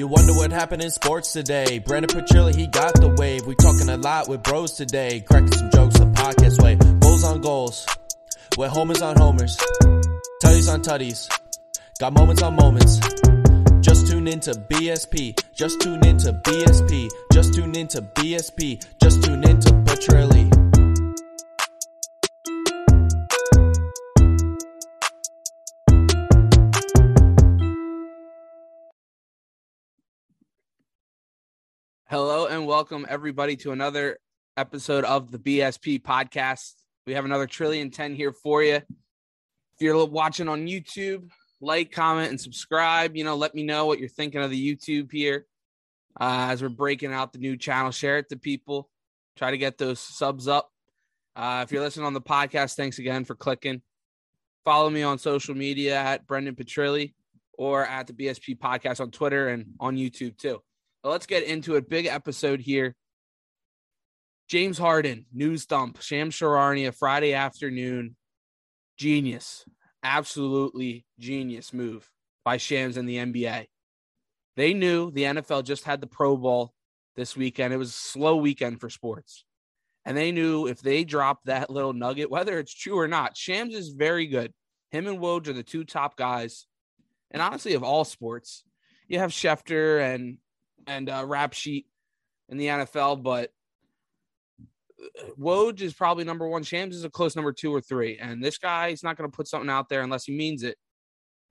you wonder what happened in sports today, Brendan Petrilli, he got the wave. We talking a lot with bros today, cracking some jokes the podcast way. Goals on goals, with homers on homers, tutties on tutties, got moments on moments. Just tune into BSP, just tune into BSP, just tune into BSP, just tune into Hello and welcome everybody to another episode of the BSP podcast. We have another trillion 10 here for you. If you're watching on YouTube, like, comment, and subscribe. You know, let me know what you're thinking of the YouTube here uh, as we're breaking out the new channel. Share it to people. Try to get those subs up. Uh, if you're listening on the podcast, thanks again for clicking. Follow me on social media at Brendan Petrilli or at the BSP podcast on Twitter and on YouTube too. Let's get into it. Big episode here. James Harden, news dump, Shams Charania, Friday afternoon. Genius. Absolutely genius move by Shams and the NBA. They knew the NFL just had the Pro Bowl this weekend. It was a slow weekend for sports. And they knew if they dropped that little nugget, whether it's true or not, Shams is very good. Him and Woj are the two top guys. And honestly, of all sports, you have Schefter and and uh, rap sheet in the NFL, but Woj is probably number one. Shams is a close number two or three, and this guy is not going to put something out there unless he means it.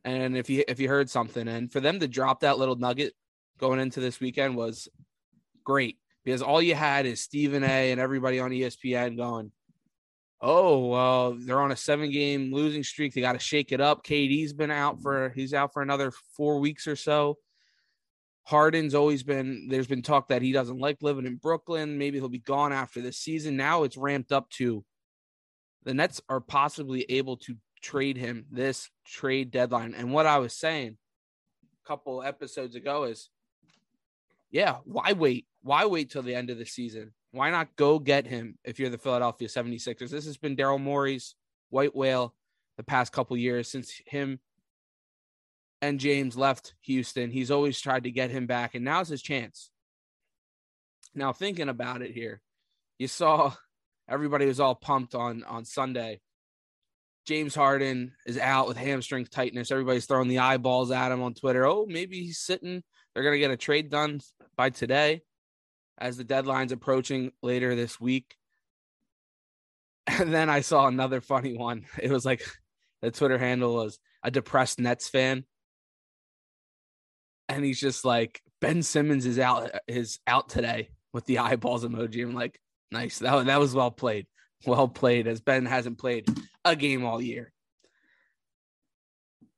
And if he if he heard something, and for them to drop that little nugget going into this weekend was great because all you had is Stephen A. and everybody on ESPN going, "Oh, well, they're on a seven game losing streak. They got to shake it up." KD's been out for he's out for another four weeks or so. Harden's always been there's been talk that he doesn't like living in Brooklyn. Maybe he'll be gone after this season. Now it's ramped up to the Nets are possibly able to trade him this trade deadline. And what I was saying a couple episodes ago is yeah, why wait? Why wait till the end of the season? Why not go get him if you're the Philadelphia 76ers? This has been Daryl Morey's white whale the past couple years since him and James left Houston. He's always tried to get him back, and now's his chance. Now, thinking about it here, you saw everybody was all pumped on on Sunday. James Harden is out with hamstring tightness. Everybody's throwing the eyeballs at him on Twitter. Oh, maybe he's sitting. They're going to get a trade done by today as the deadline's approaching later this week. And then I saw another funny one. It was like the Twitter handle was a depressed Nets fan and he's just like Ben Simmons is out is out today with the eyeballs emoji. I'm like, nice. That that was well played. Well played as Ben hasn't played a game all year.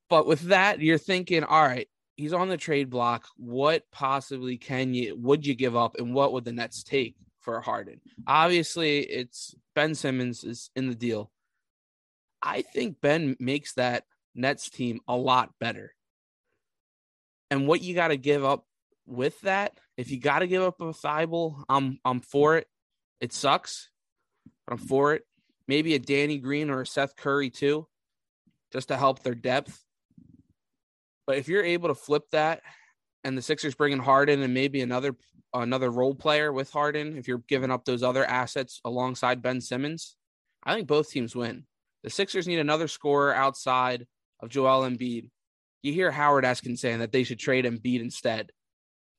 But with that, you're thinking, all right, he's on the trade block. What possibly can you would you give up and what would the Nets take for Harden? Obviously, it's Ben Simmons is in the deal. I think Ben makes that Nets team a lot better and what you got to give up with that. If you got to give up a Thybulle, I'm I'm for it. It sucks, but I'm for it. Maybe a Danny Green or a Seth Curry too, just to help their depth. But if you're able to flip that, and the Sixers bringing Harden and maybe another another role player with Harden, if you're giving up those other assets alongside Ben Simmons, I think both teams win. The Sixers need another scorer outside of Joel Embiid you hear Howard Eskin saying that they should trade Embiid instead.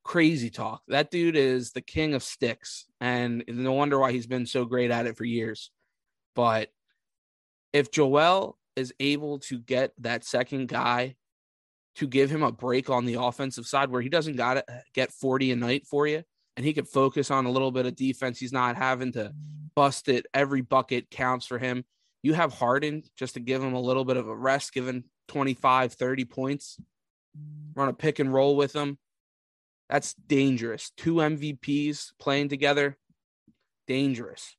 Crazy talk. That dude is the king of sticks, and no wonder why he's been so great at it for years. But if Joel is able to get that second guy to give him a break on the offensive side where he doesn't got to get 40 a night for you and he could focus on a little bit of defense. He's not having to bust it. Every bucket counts for him. You have Harden just to give him a little bit of a rest, given 25, 30 points, run a pick and roll with them. That's dangerous. Two MVPs playing together, dangerous.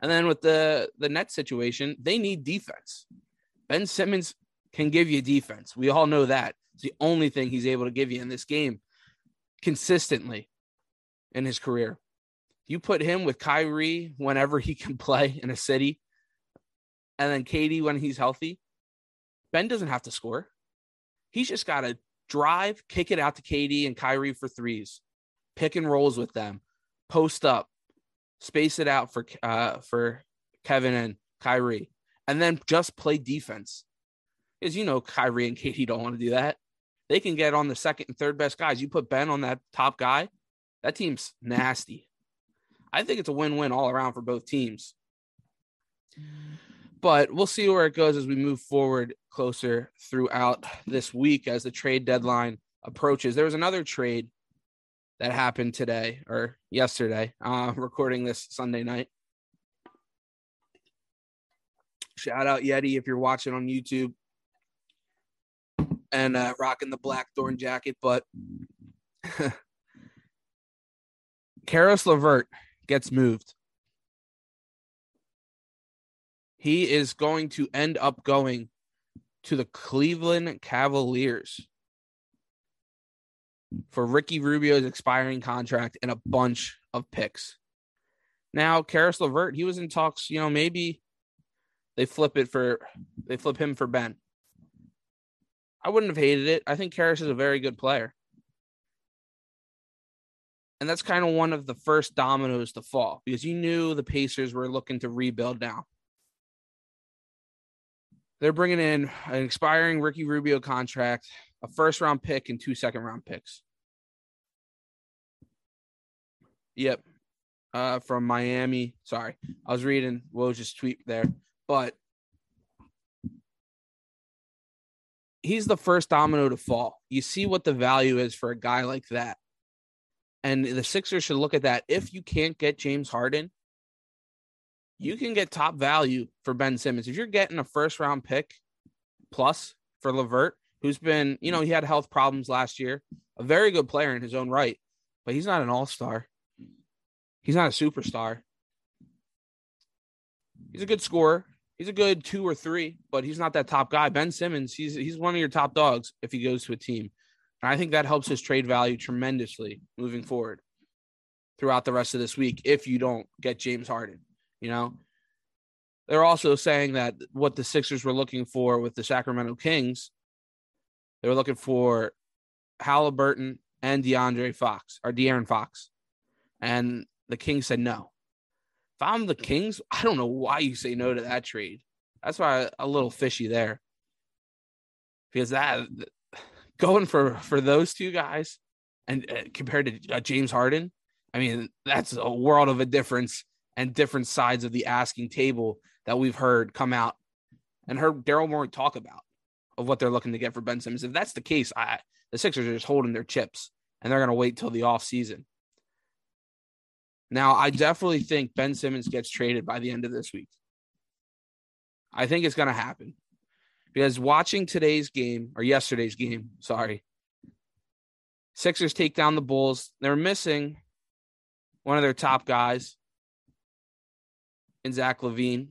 And then with the the net situation, they need defense. Ben Simmons can give you defense. We all know that. It's the only thing he's able to give you in this game consistently in his career. You put him with Kyrie whenever he can play in a city, and then KD when he's healthy. Ben doesn't have to score. He's just got to drive, kick it out to KD and Kyrie for threes, pick and rolls with them, post up, space it out for uh, for Kevin and Kyrie, and then just play defense. Because you know Kyrie and KD don't want to do that. They can get on the second and third best guys. You put Ben on that top guy, that team's nasty. I think it's a win-win all around for both teams. But we'll see where it goes as we move forward closer throughout this week as the trade deadline approaches. There was another trade that happened today or yesterday, uh, recording this Sunday night. Shout out Yeti if you're watching on YouTube and uh, rocking the Blackthorn jacket. But Caris LeVert gets moved he is going to end up going to the Cleveland Cavaliers for Ricky Rubio's expiring contract and a bunch of picks. Now, Caris LeVert, he was in talks, you know, maybe they flip it for they flip him for Ben. I wouldn't have hated it. I think Caris is a very good player. And that's kind of one of the first dominoes to fall because you knew the Pacers were looking to rebuild now. They're bringing in an expiring Ricky Rubio contract, a first round pick, and two second round picks. Yep. Uh, from Miami. Sorry. I was reading Woj's tweet there, but he's the first domino to fall. You see what the value is for a guy like that. And the Sixers should look at that. If you can't get James Harden, you can get top value for Ben Simmons. If you're getting a first round pick plus for LeVert, who's been, you know, he had health problems last year, a very good player in his own right, but he's not an all star. He's not a superstar. He's a good scorer. He's a good two or three, but he's not that top guy. Ben Simmons, he's he's one of your top dogs if he goes to a team. And I think that helps his trade value tremendously moving forward throughout the rest of this week if you don't get James Harden. You know, they're also saying that what the Sixers were looking for with the Sacramento Kings, they were looking for Halliburton and DeAndre Fox or De'Aaron Fox, and the Kings said no. If I'm the Kings, I don't know why you say no to that trade. That's why a little fishy there, because that going for for those two guys and uh, compared to uh, James Harden, I mean that's a world of a difference and different sides of the asking table that we've heard come out and heard Daryl Morey talk about of what they're looking to get for Ben Simmons. If that's the case, I the Sixers are just holding their chips and they're going to wait till the off season. Now, I definitely think Ben Simmons gets traded by the end of this week. I think it's going to happen because watching today's game or yesterday's game, sorry, Sixers take down the Bulls. They're missing one of their top guys, and Zach LaVine.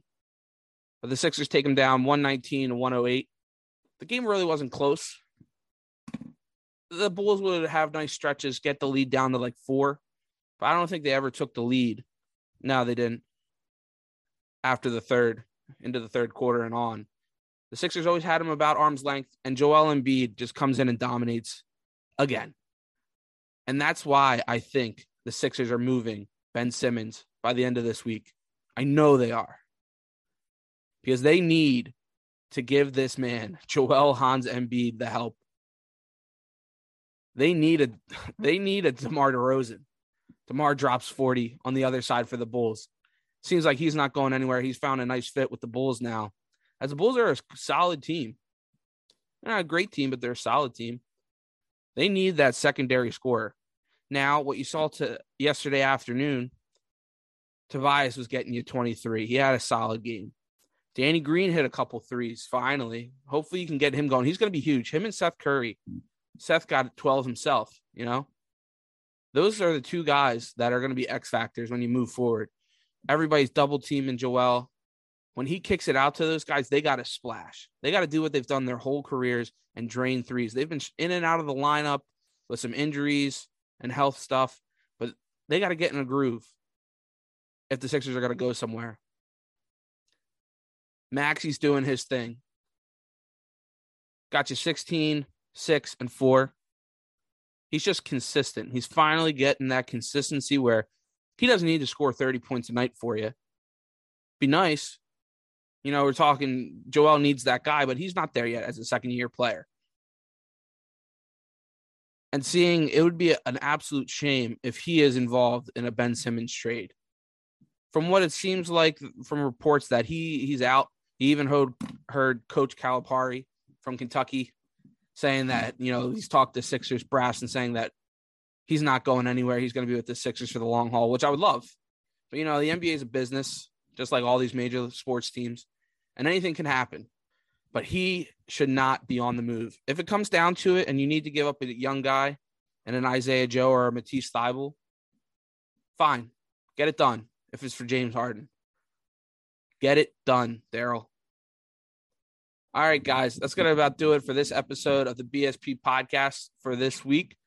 But the Sixers take them down 119 to 108. The game really wasn't close. The Bulls would have nice stretches, get the lead down to like four, but I don't think they ever took the lead. No, they didn't. After the third, into the third quarter and on. The Sixers always had him about arm's length, and Joel Embiid just comes in and dominates again. And that's why I think the Sixers are moving Ben Simmons by the end of this week. I know they are. Because they need to give this man, Joel Hans Embiid, the help. They need a they need a DeMar DeRozan. DeMar drops 40 on the other side for the Bulls. Seems like he's not going anywhere. He's found a nice fit with the Bulls now. As the Bulls are a solid team. They're not a great team, but they're a solid team. They need that secondary scorer. Now, what you saw to yesterday afternoon Tobias was getting you 23. He had a solid game. Danny Green hit a couple threes finally. Hopefully you can get him going. He's going to be huge. Him and Seth Curry. Seth got 12 himself, you know? Those are the two guys that are going to be X factors when you move forward. Everybody's double teaming Joel. When he kicks it out to those guys, they got to splash. They got to do what they've done their whole careers and drain threes. They've been in and out of the lineup with some injuries and health stuff, but they got to get in a groove if the Sixers are going to go somewhere. Maxey's doing his thing. Got you 16, six, and four. He's just consistent. He's finally getting that consistency where he doesn't need to score 30 points a night for you. Be nice. You know, we're talking Joel needs that guy, but he's not there yet as a second year player. And seeing it would be an absolute shame if he is involved in a Ben Simmons trade. From what it seems like from reports that he he's out. He even heard heard Coach Calipari from Kentucky saying that, you know, he's talked to Sixers brass and saying that he's not going anywhere. He's going to be with the Sixers for the long haul, which I would love. But you know, the NBA is a business, just like all these major sports teams, and anything can happen. But he should not be on the move. If it comes down to it, and you need to give up a young guy and an Isaiah Joe or a Matisse Thybulle, fine, get it done. If it's for James Harden, get it done, Daryl. All right, guys, that's going to about do it for this episode of the BSP podcast for this week.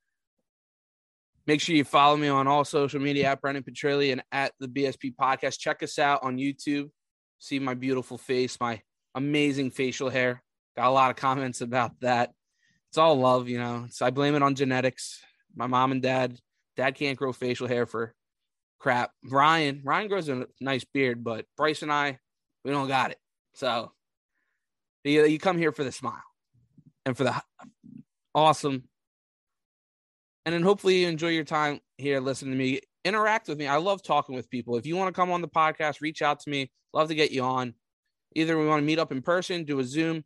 Make sure you follow me on all social media at Brendan Petrilli and at the BSP podcast. Check us out on YouTube. See my beautiful face, my amazing facial hair. Got a lot of comments about that. It's all love, you know. I blame it on genetics. My mom and dad, dad can't grow facial hair for crap. Ryan, Ryan grows a nice beard, but Bryce and I, we don't got it. So you, you come here for the smile and for the awesome and then hopefully you enjoy your time here listening to me. Interact with me. I love talking with people. If you want to come on the podcast, reach out to me. Love to get you on. Either we want to meet up in person, do a Zoom.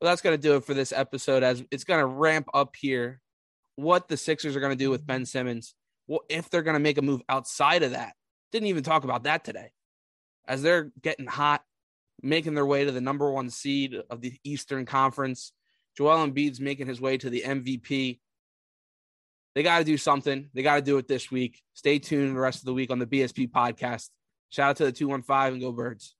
But that's going to do it for this episode as it's going to ramp up here what the Sixers are going to do with Ben Simmons. Well, if they're going to make a move outside of that. Didn't even talk about that today. As they're getting hot, making their way to the number one seed of the Eastern Conference. Joel Embiid's making his way to the MVP. They got to do something. They got to do it this week. Stay tuned the rest of the week on the BSP podcast. Shout out to the 215 and go birds.